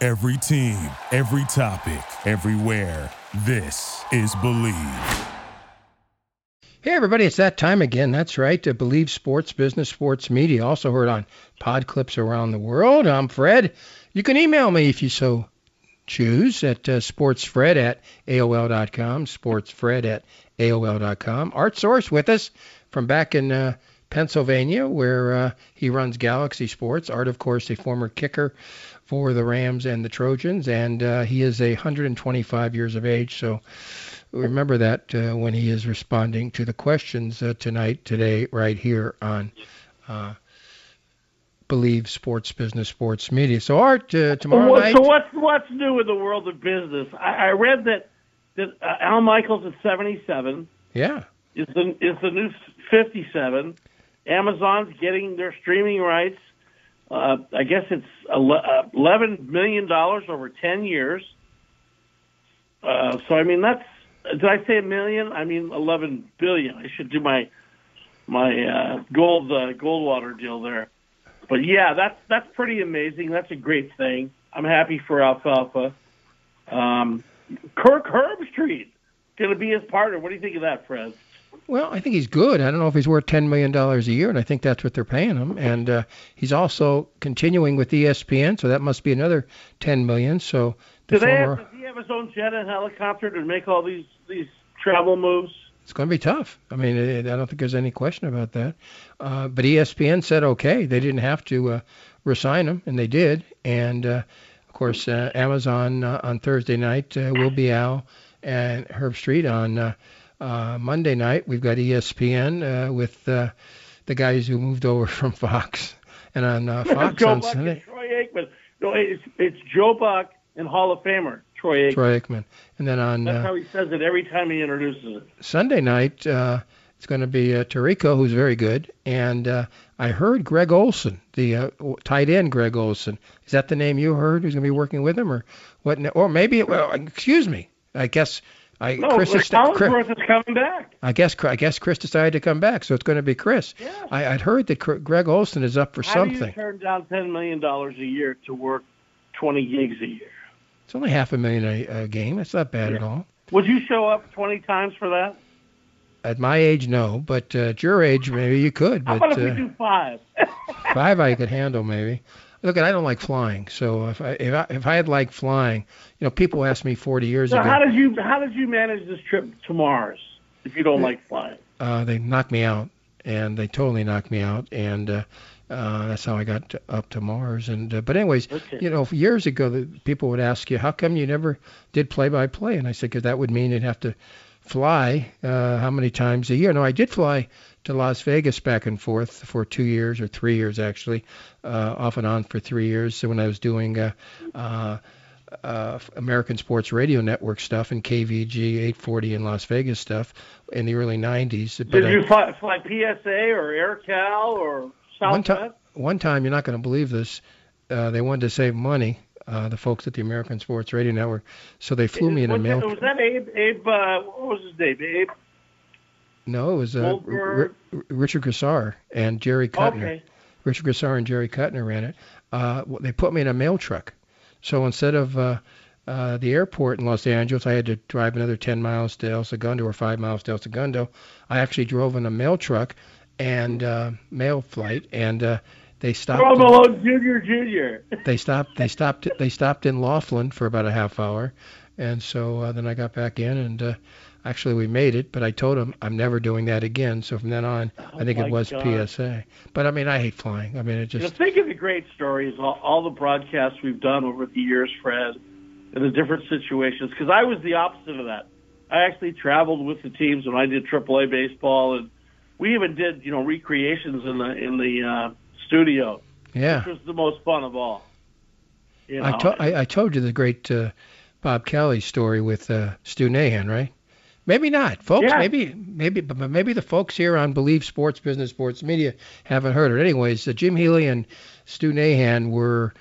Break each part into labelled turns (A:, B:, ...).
A: Every team, every topic, everywhere. This is Bleav.
B: Hey, everybody, it's that time again. That's right, to Bleav Sports, Business, Sports, Media. Also heard on pod clips around the world. I'm Fred. You can email me if you so choose at uh, sportsfred at AOL.com, sportsfred at AOL.com. Art Source with us from back in uh, Pennsylvania, where uh, he runs Galaxy Sports. Art, of course, a former kicker for the Rams and the Trojans, and uh, he is a 125 years of age. So remember that uh, when he is responding to the questions uh, tonight, today, right here on uh, Bleav Sports Business Sports Media. So Art, uh, tomorrow
C: well,
B: night.
C: So what's what's new in the world of business? I, I read that that uh, Al Michaels at 77
B: Yeah.
C: is the is the new 57. Amazon's getting their streaming rights. Uh, I guess it's uh, eleven million dollars over ten years. Uh, so I mean that's did I say a million? I mean eleven billion. I should do my my uh, gold uh, Goldwater deal there. But yeah, that's that's pretty amazing. That's a great thing. I'm happy for Alfalfa. Um, Kirk Herbstreit going to be his partner. What do you think of that, Fred?
B: Well, I think he's good. I don't know if he's worth ten million dollars a year, and I think that's what they're paying him. And uh, he's also continuing with ESPN, so that must be another ten million. So the
C: Do they
B: former,
C: have, does he have his own jet and helicopter to make all these these travel moves?
B: it's going to be tough. I mean, it, I don't think there's any question about that. Uh, but ESPN said okay, they didn't have to uh, resign him, and they did. And uh, of course, uh, Amazon uh, on Thursday night uh, will be Al and Herbstreit on uh, uh, Monday night. We've got ESPN uh, with uh, the guys who moved over from Fox, and on uh, Fox
C: Joe
B: on
C: Buck
B: Sunday.
C: and Troy Aikman. No, it's it's Joe Buck and Hall of Famer Troy Aikman.
B: Troy Aikman, and then on
C: That's
B: uh,
C: how he says it every time he introduces it.
B: Sunday night, uh, it's going to be uh, Tirico, who's very good, and uh, I heard Greg Olsen, the uh, tight end Greg Olsen. Is that the name you heard? Who's going to be working with him, or what? Or maybe, well, excuse me. I guess I
C: No,
B: Chris, is sta- Chris
C: is coming back.
B: I guess I guess Chris decided to come back, so it's going to be Chris.
C: Yeah.
B: I, I'd heard that Greg Olsen is up for
C: How do you
B: something.
C: turn down ten million dollars a year to work twenty gigs a year?
B: It's only half a million a, a game. That's not bad at all.
C: Would you show up twenty times for that?
B: At my age, no, but uh, at your age, maybe you could.
C: How
B: But
C: about if
B: uh,
C: we do five?
B: Five I could handle maybe. Look, I don't like flying, so if I if I if I had liked flying, you know, people asked me 40 years
C: so
B: ago.
C: how did you how did you manage this trip to Mars if you don't like flying?
B: uh, they knocked me out, and they totally knocked me out, and uh, uh, that's how I got to, up to Mars. And uh, but anyways,
C: Okay.
B: you know, years ago, the people would ask you, how come you never did play by play? And I said, because that would mean you'd have to fly uh, how many times a year? No, I did fly to Las Vegas back and forth for two years or three years actually, uh, off and on for three years. So when I was doing uh, uh, uh, American Sports Radio Network stuff and KVG 840 in Las Vegas stuff in the early 90s. But
C: Did you fly, fly PSA or AirCal or
B: one
C: Southwest?
B: time, one time, you're not going to believe this. Uh, they wanted to save money, uh, the folks at the American Sports Radio Network, so they flew me in a mail.
C: That, was that Abe? Abe? Uh, what was his name? Abe?
B: No, it was uh, R- R- Richard Grassar and Jerry Cutner.
C: Okay.
B: Richard Grassar and Jerry Cutner ran it. Uh, they put me in a mail truck. So instead of uh, uh, the airport in Los Angeles, I had to drive another 10 miles to El Segundo or 5 miles to El Segundo. I actually drove in a mail truck and uh, mail flight, and uh, they stopped.
C: Karl
B: in-
C: Malone Jr. Jr.
B: they stopped they stopped they stopped in Laughlin for about a half hour and so uh, then I got back in and uh, actually we made it but I told him I'm never doing that again so from then on I think
C: Oh
B: it was
C: God.
B: PSA but I mean I hate flying I mean it
C: You know,
B: just
C: think of the great stories, all, all the broadcasts we've done over the years, Fred, in the different situations. Because I was the opposite of that. I actually traveled with the teams when I did AAA baseball, and we even did, you know, recreations in the in the uh, studio,
B: yeah
C: which was the most fun of all. You know,
B: I, to- I I told you the great uh, Bob Kelly story with uh, Stu Nahan right maybe not folks
C: Yeah.
B: maybe maybe but maybe the folks here on Bleav Sports Business Sports Media haven't heard it anyways uh, Jim Healy and Stu Nahan were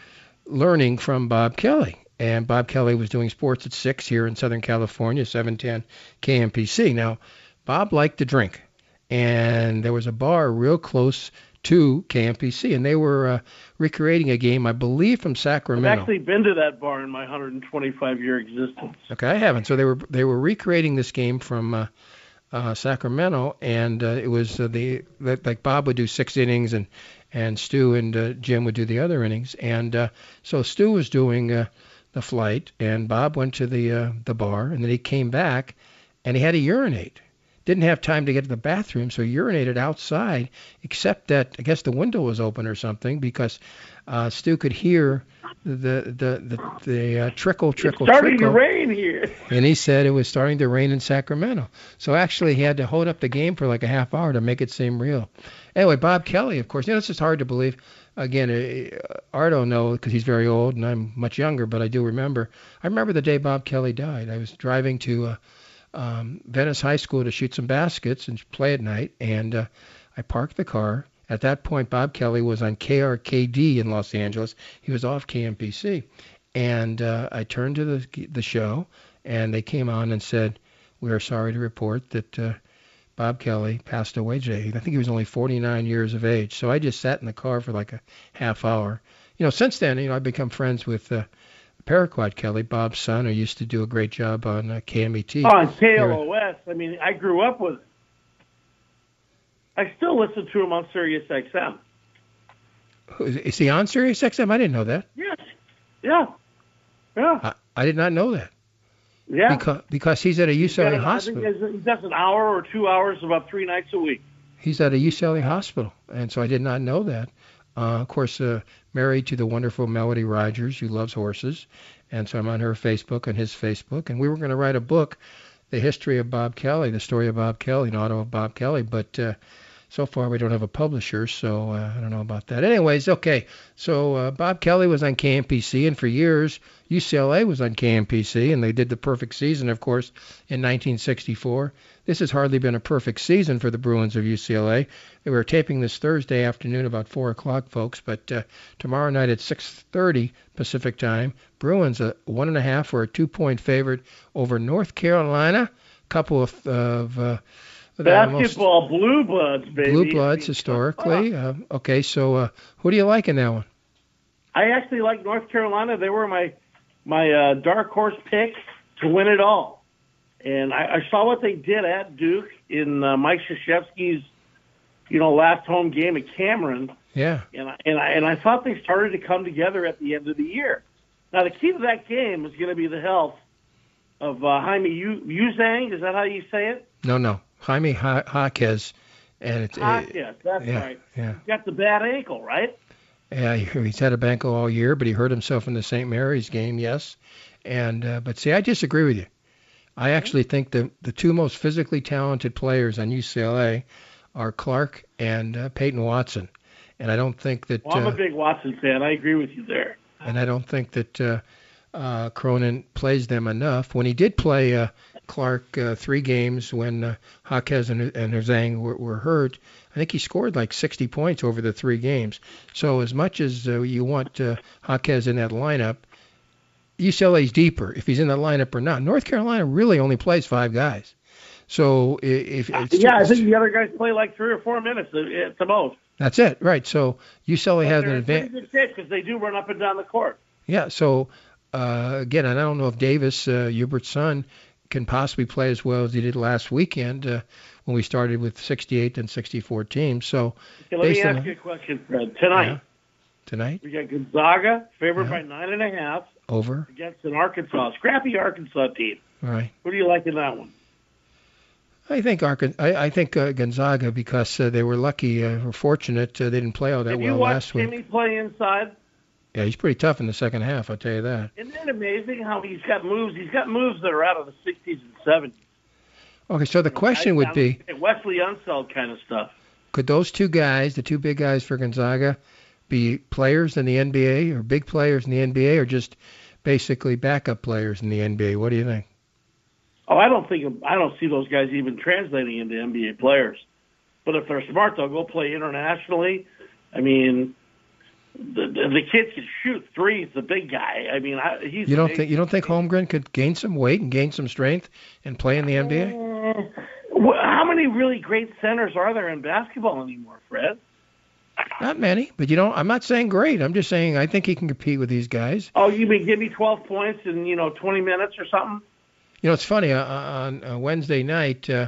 B: learning from Bob Kelly. And Bob Kelly was doing sports at 6 here in Southern California, 710 KMPC. Now, Bob liked to drink. And there was a bar real close to KMPC. And they were uh, recreating a game, I believe, from Sacramento.
C: I've actually been to that bar in my 125 year existence.
B: Okay, I haven't. So they were they were recreating this game from uh, uh, Sacramento, and uh, it was uh, the like like Bob would do six innings, and and Stu and uh, Jim would do the other innings, and uh, so Stu was doing uh, the flight, and Bob went to the uh, the bar, and then he came back, and he had to urinate. Didn't have time to get to the bathroom, so he urinated outside, except that I guess the window was open or something because uh, Stu could hear the the the, the uh, trickle trickle
C: it's starting
B: trickle
C: to rain here.
B: and he said it was starting to rain in Sacramento. So actually, he had to hold up the game for like a half hour to make it seem real. Anyway, Bob Kelly, of course, you know, it's just hard to believe. Again, uh, Art don't know because he's very old and I'm much younger, but I do remember. I remember the day Bob Kelly died. I was driving to uh, um, Venice High School to shoot some baskets and play at night, and uh, I parked the car. At that point, Bob Kelly was on KRKD in Los Angeles. He was off KMPC, and uh, I turned to the the show, and they came on and said, "We are sorry to report that uh, Bob Kelly passed away today. I think he was only 49 years of age." So I just sat in the car for like a half hour. You know, since then, you know, I've become friends with uh, Paraquat Kelly, Bob's son, who used to do a great job on uh, KMET.
C: on KLOS. I mean, I grew up with it. I still listen to him on Sirius XM.
B: Is, he on Sirius XM? I didn't know that.
C: Yes. Yeah. Yeah.
B: I, I did not know that
C: Yeah.
B: because because he's at a
C: He's
B: UCLA
C: I think
B: hospital.
C: he does an hour or two hours about three nights a week.
B: He's at a UCLA hospital, and so I did not know that. Uh, of course, uh, married to the wonderful Melody Rogers, who loves horses, and so I'm on her Facebook and his Facebook, and we were going to write a book, the history of Bob Kelly, the story of Bob Kelly, an auto of Bob Kelly, but uh, so far we don't have a publisher, so uh, I don't know about that. Anyways, okay, so uh, Bob Kelly was on KMPC, and for years UCLA was on KMPC, and they did the perfect season, of course, in 1964. This has hardly been a perfect season for the Bruins of UCLA. They were taping this Thursday afternoon about 4 o'clock, folks, but uh, tomorrow night at 6:30 Pacific time, Bruins a one and a half or a two-point favorite over North Carolina. A Couple of, of uh,
C: Basketball blue bloods, baby.
B: blue bloods historically. Uh, okay, so uh, who do you like in that one?
C: I actually like North Carolina. They were my my uh, dark horse pick to win it all. And I, I saw what they did at Duke in uh, Mike Krzyzewski's, you know, last home game at Cameron.
B: Yeah,
C: and I, and I and I thought they started to come together at the end of the year. Now the key to that game is going to be the health of uh, Jaime Yuzang. Is that how you say it?
B: no, no, Jaime Ha- Jaquez, and it's uh,
C: yes, that's
B: yeah,
C: right.
B: yeah.
C: He's got the bad ankle, right?
B: Yeah, he's had a ankle all year, but he hurt himself in the St. Mary's game, yes. And uh, but see, I disagree with you. I actually think the the two most physically talented players on UCLA are Clark and uh, Peyton Watson. And I don't think that
C: Well, I'm
B: uh,
C: a big Watson fan. I agree with you there.
B: and I don't think that uh, uh, Cronin plays them enough. When he did play uh, Clark uh, three games when uh, Jaquez and, and Zhang were, were hurt, I think he scored like 60 points over the three games. So as much as uh, you want uh, Jaquez in that lineup, UCLA's deeper if he's in that lineup or not. North Carolina really only plays five guys. So if it's,
C: yeah, I think the other guys play like three or four minutes at at the most.
B: that's it, right? So UCLA has an
C: They're in pretty
B: advantage.
C: because they do run up and down the court.
B: Yeah. So uh, again, I don't know if Davis, uh, Hubert's son, can possibly play as well as he did last weekend uh, when we started with 68 and 64 teams. So
C: Okay, let me ask you a question, Fred. Tonight,
B: tonight.
C: We got Gonzaga favored
B: Yeah.
C: by nine and a half
B: Over.
C: against an Arkansas scrappy Arkansas team.
B: All right.
C: What do you like in that one?
B: I think Arkan- I, I think uh, Gonzaga because uh, they were lucky, uh, were fortunate. Uh, they didn't play all that well
C: you
B: last week.
C: Timme play inside?
B: Yeah, he's pretty tough in the second half. I'll tell you that.
C: Isn't it amazing how he's got moves? He's got moves that are out of the 60s and 70s.
B: Okay, so the question would be:
C: Wesley Unseld kind of stuff.
B: Could those two guys, the two big guys for Gonzaga, be players in the NBA or big players in the NBA, or just basically backup players in the NBA? What do you think?
C: Oh, I don't think I don't see those guys even translating into NBA players. But if they're smart, they'll go play internationally. I mean, the the, kid can shoot threes. The big guy. I mean, I, he's.
B: You don't think you don't think Holmgren could gain some weight and gain some strength and play in the NBA?
C: Eh, wh- How many really great centers are there in basketball anymore, Fred?
B: Not many, but you know, I'm not saying great. I'm just saying I think he can compete with these guys.
C: Oh, you mean give me 12 points in you know 20 minutes or something?
B: You know, it's funny. Uh, on uh, Wednesday night, uh,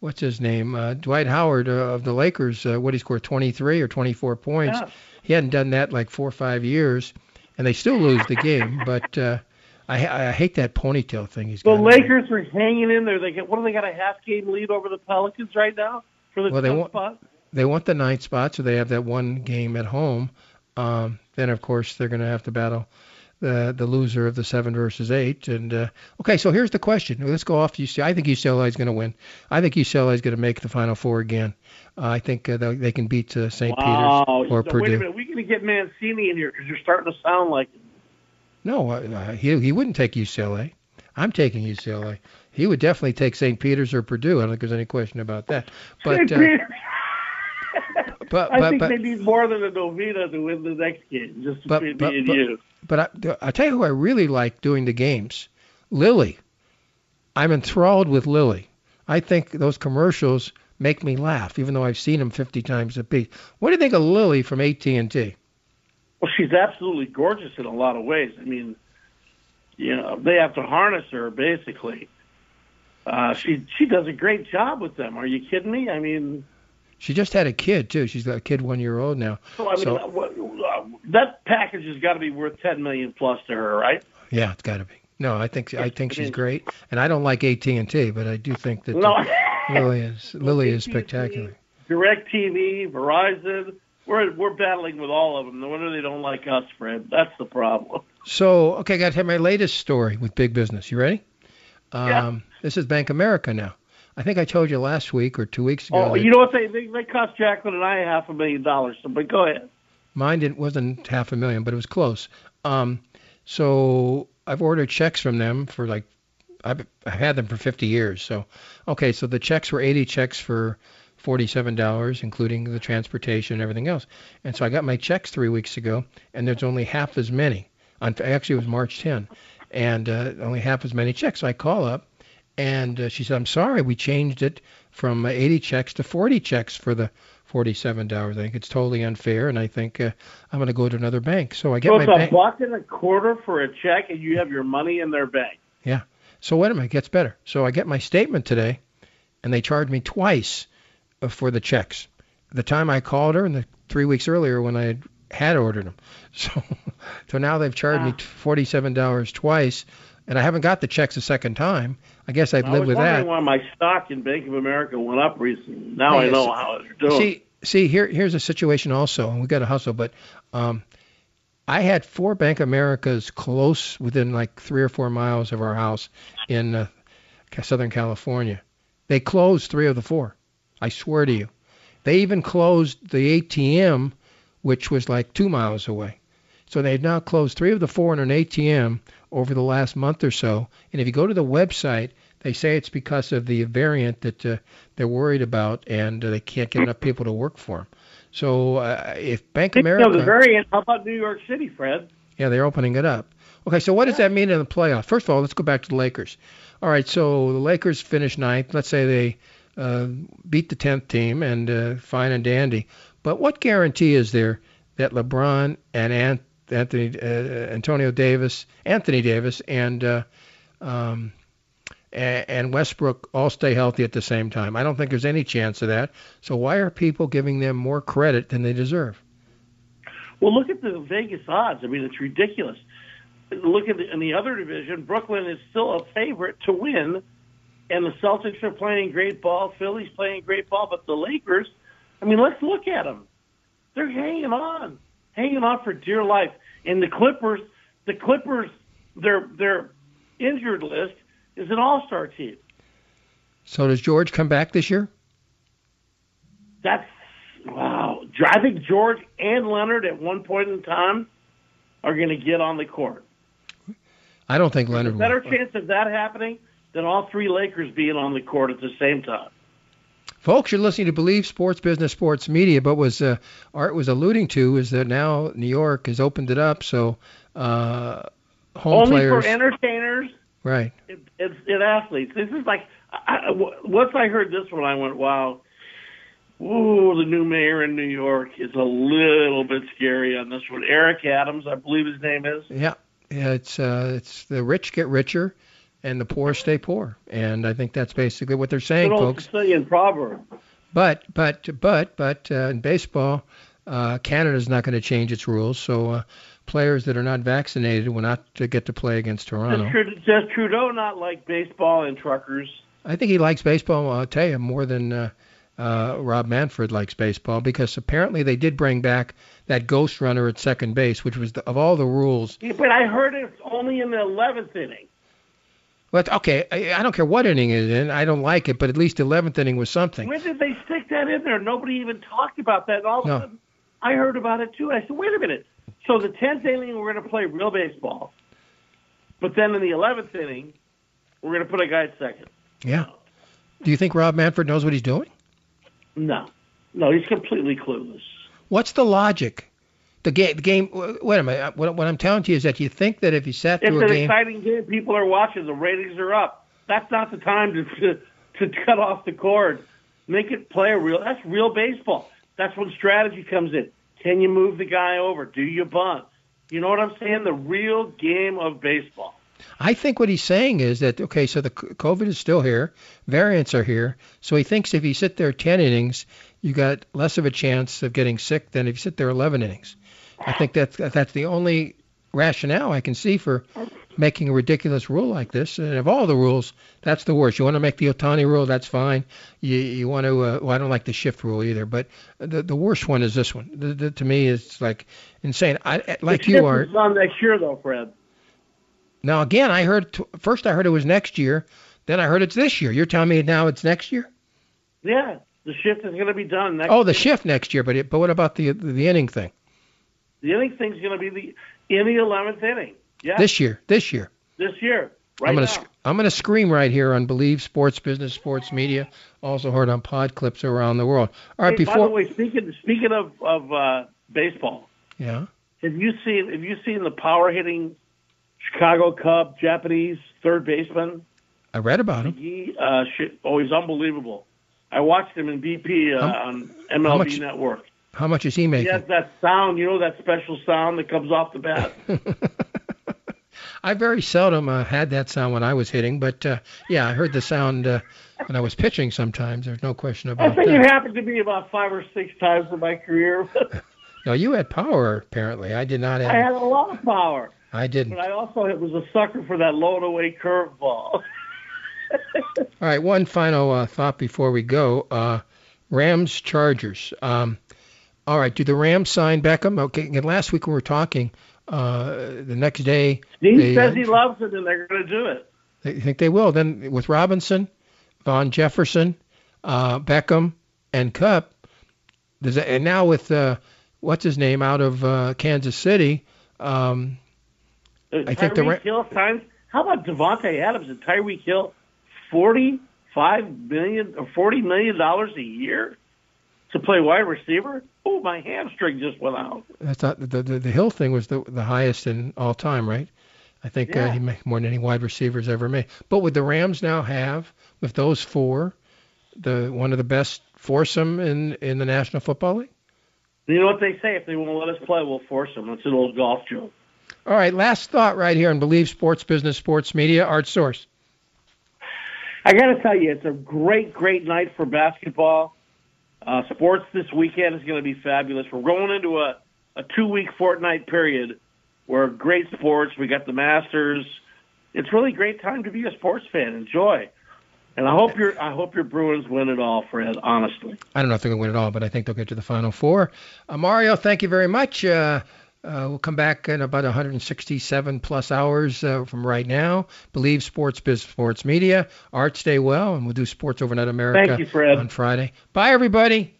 B: what's his name? Uh, Dwight Howard uh, of the Lakers. Uh, what he scored 23 or 24 points.
C: Yeah.
B: He hadn't done that like four or five years, and they still lose the game. But uh, I, I hate that ponytail thing he's
C: The. Lakers are hanging in there. They get what do they got a half game lead over the Pelicans right now for the
B: Well, they won't-
C: spot?
B: They want the ninth spot, so they have that one game at home. Um, then, of course, they're going to have to battle the the loser of the seven versus eight. And uh, okay, so here's the question. Let's go off UCLA. I think UCLA is going to win. I think UCLA is going to make the Final Four again. Uh, I think uh, they they can beat uh, St.
C: Wow.
B: Peter's or
C: so
B: Purdue.
C: Wait a minute. We're going to get Mancini in here because you're starting to sound like
B: No, uh, he he wouldn't take UCLA. I'm taking UCLA. He would definitely take St. Peter's or Purdue. I don't think there's any question about that. But
C: St.
B: uh. But
C: I
B: but
C: think
B: but,
C: they need more than a Novita to win the next game. Just
B: But-
C: between
B: but-
C: me and
B: but-
C: you.
B: but I, I tell you who I really like doing the games, Lily. I'm enthralled with Lily. I think those commercials make me laugh, even though I've seen them 50 times a piece. What do you think of Lily from AT&T?
C: Well, she's absolutely gorgeous in a lot of ways. I mean, you know, they have to harness her basically. Uh, she she does a great job with them. Are you kidding me? I mean,
B: She just had a kid too. She's got a kid one year old now.
C: so I mean,
B: So-
C: uh, that package has got to be worth ten million plus to her, right?
B: Yeah, it's got to be. No, I think I think she's great, and I don't like AT&T, but I do think that
C: No.
B: uh, Lily is Lily is spectacular.
C: Direct TV, Verizon, we're we're battling with all of them. No wonder they don't like us, Fred. That's the problem.
B: So, okay, I got to have my latest story with big business. You ready? Um,
C: Yeah.
B: This is Bank America now. I think I told you last week or two weeks ago.
C: Oh, you know what? They, they they cost Jacqueline and I half a million dollars. So, but go ahead.
B: Mine didn't, wasn't half a million, but it was close. Um, so I've ordered checks from them for like, I've, I've had them for 50 years. So, okay, so the checks were 80 checks for $47, including the transportation and everything else. And so I got my checks three weeks ago, and there's only half as many. On, actually, it was March 10, and uh, only half as many checks. So I call up, and uh, she said, I'm sorry, we changed it from uh, 80 checks to 40 checks for the $47. I think it's totally unfair, and I think uh, I'm going to go to another bank. So I get
C: So
B: my
C: it's a
B: bank.
C: buck and a quarter for a check, and you have your money in their bank. Yeah.
B: So wait a minute, it gets better. So I get my statement today, and they charged me twice uh, for the checks. The time I called her, and the three weeks earlier when I had, had ordered them. So, so now they've charged me
C: Ah.
B: forty-seven dollars twice, and I haven't got the checks a second time. I guess I'd
C: I
B: live
C: was
B: with
C: wondering
B: that.
C: why my stock in Bank of America went up recently. Now I know how it's doing.
B: See, see, here, here's a situation also, and we got to hustle. But um, I had four Bank Americas close within like three or four miles of our house in uh, Southern California. They closed three of the four. I swear to you. They even closed the ATM, which was like two miles away. So they've now closed three of the four in an ATM over the last month or so. And if you go to the website, they say it's because of the variant that uh, they're worried about, and uh, they can't get enough people to work for them. So uh, if Bank America,
C: the variant, how about New York City, Fred?
B: yeah, they're opening it up. Okay, so what does that mean in the playoffs? First of all, let's go back to the Lakers. All right, so the Lakers finished ninth. Let's say they uh, beat the tenth team, and uh, fine and dandy. But what guarantee is there that LeBron and Ant- Anthony, uh, Antonio Davis, Anthony Davis, and uh, um, and Westbrook all stay healthy at the same time? I don't think there's any chance of that. So why are people giving them more credit than they deserve?
C: Well, look at the Vegas odds. I mean, it's ridiculous. Look at the, in the other division, Brooklyn is still a favorite to win, and the Celtics are playing great ball. Philly's playing great ball, but the Lakers, I mean, let's look at them. They're hanging on, hanging on for dear life. And the Clippers, the Clippers, their their injured list is an All-Star team.
B: So does George come back this year?
C: That's wow. I think George and Leonard at one point in time are going to get on the court.
B: I don't think Leonard.
C: There's a better
B: will.
C: chance of that happening than all three Lakers being on the court at the same time.
B: Folks, you're listening to Bleav Sports Business Sports Media, but was uh, Art was alluding to is that now New York has opened it up, so uh, home
C: Only
B: players,
C: for entertainers
B: right?
C: and, and, and athletes. This is like I- once I heard this one, I went, "Wow." Ooh, the new mayor in New York is a little bit scary on this one. Eric Adams, I believe his name is.
B: Yeah, yeah. It's uh, it's the rich get richer, and the poor stay poor, and I think that's basically what they're saying,
C: Good old
B: folks.
C: Sicilian proverb.
B: But but but but uh, in baseball, uh, Canada's not going to change its rules, so uh, players that are not vaccinated will not uh, get to play against Toronto.
C: Does, does Trudeau not like baseball and truckers?
B: I think he likes baseball. I'll tell you more than uh, uh, Rob Manfred likes baseball because apparently they did bring back that ghost runner at second base, which was the, of all the rules.
C: Yeah, but I heard it's only in the eleventh inning.
B: But okay, I, I don't care what inning it is in. I don't like it, but at least 11th inning was something.
C: When did they stick that in there? Nobody even talked about that. And all of
B: No.
C: a sudden, I heard about it too. and I said, wait a minute. So the tenth inning, we're going to play real baseball, but then in the eleventh inning, we're going to put a guy at second.
B: Yeah. Do you think Rob Manfred knows what he's doing?
C: No, no, he's completely clueless.
B: What's the logic? The game, the game. Wait a minute. Uh, what, what I'm telling you is that you think that if you sat
C: It's
B: through a game, it's an
C: exciting game. People are watching. The ratings are up. That's not the time to to, to cut off the cord. Make it play a real. That's real baseball. That's when strategy comes in. Can you move the guy over? Do you bunt? You know what I'm saying? The real game of baseball.
B: I think what he's saying is that okay, so the COVID is still here, variants are here, so he thinks if you sit there 10 innings, you got less of a chance of getting sick than if you sit there 11 innings. I think that's that's the only rationale I can see for making a ridiculous rule like this. And of all the rules, that's the worst. You want to make the Ohtani rule, that's fine. You you want to uh, well, I don't like the shift rule either, but the the worst one is this one. The, the, to me, it's like insane. I like
C: The
B: you are.
C: is on next year though, Fred.
B: Now again, I heard first I heard it was next year, then I heard it's this year. You're telling me now it's next year?
C: Yeah, the shift is going to be done next.
B: Oh, the shift next year, but it, but what about the the inning thing?
C: The inning thing's going to be the in the eleventh inning. Yeah,
B: This year, this year.
C: this year. Right
B: I'm gonna
C: now.
B: sc- I'm gonna scream right here on Bleav Sports Business Sports Media, also heard on pod clips around the world. All right,
C: Hey, by
B: before
C: the way, speaking speaking of of uh, baseball,
B: yeah,
C: have you seen have you seen the power hitting Chicago Cub Japanese third baseman?
B: I read about him.
C: He uh, shit, oh, he's unbelievable. I watched him in BP uh, on
B: how
C: MLB
B: much-
C: Network.
B: How much is he
C: He
B: making?
C: has that sound, you know, that special sound that comes off the bat.
B: I very seldom uh, had that sound when I was hitting, but uh, yeah, I heard the sound uh, when I was pitching. Sometimes there's no question about. It.
C: I think it happened to me about five or six times in my career.
B: No, you had power apparently. I did not Have...
C: I had a lot of power,
B: I didn't.
C: but I also was a sucker for that low away curveball.
B: All right, one final uh, thought before we go. Uh, Rams Chargers. Um, all right, do the Rams sign Beckham? Okay, and last week we were talking. Uh, the next day,
C: He
B: they,
C: says he loves it, and they're going to do it.
B: they think they will. Then with Robinson, Von Jefferson, uh, Beckham, and Kupp, does that, and now with uh, what's his name out of uh, Kansas City, um, I think the Ra-
C: Hill signs. How about Davante Adams and Tyreek Hill? Forty-five million or forty million dollars a year to play wide receiver. Oh, my hamstring just went out.
B: that's not the, the the Hill thing was the the highest in all time, right? I think uh, he made more than any wide receivers ever made. But would the Rams now have with those four, the one of the best foursome in in the National Football League?
C: You know what they say? If they won't let us play, we'll force them. That's an old golf joke.
B: All right, last thought right here on Bleav Sports Business Sports Media, Art Source.
C: I got to tell you, it's a great, great night for basketball. Uh, sports this weekend is going to be fabulous. We're going into a, a two week fortnight period where great sports. We got the Masters. It's really a great time to be a sports fan. Enjoy. And I hope your I hope your Bruins win it all, Fred. Honestly,
B: I don't know if they're going to win it all, but I think they'll get to the Final Four. Uh, Mario, thank you very much. Uh, uh, we'll come back in about 167 plus hours uh, from right now. Bleav Sports Biz Sports Media. Art, stay well, and we'll do Sports Overnight America
C: Thank you, Fred.
B: on Friday. Bye, everybody.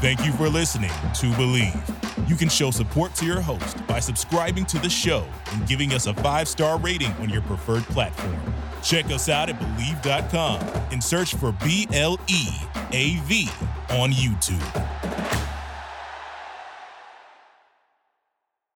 A: Thank you for listening to Bleav. You can show support to your host by subscribing to the show and giving us a five star rating on your preferred platform. Check us out at Bleav.com and search for B L E A V on YouTube.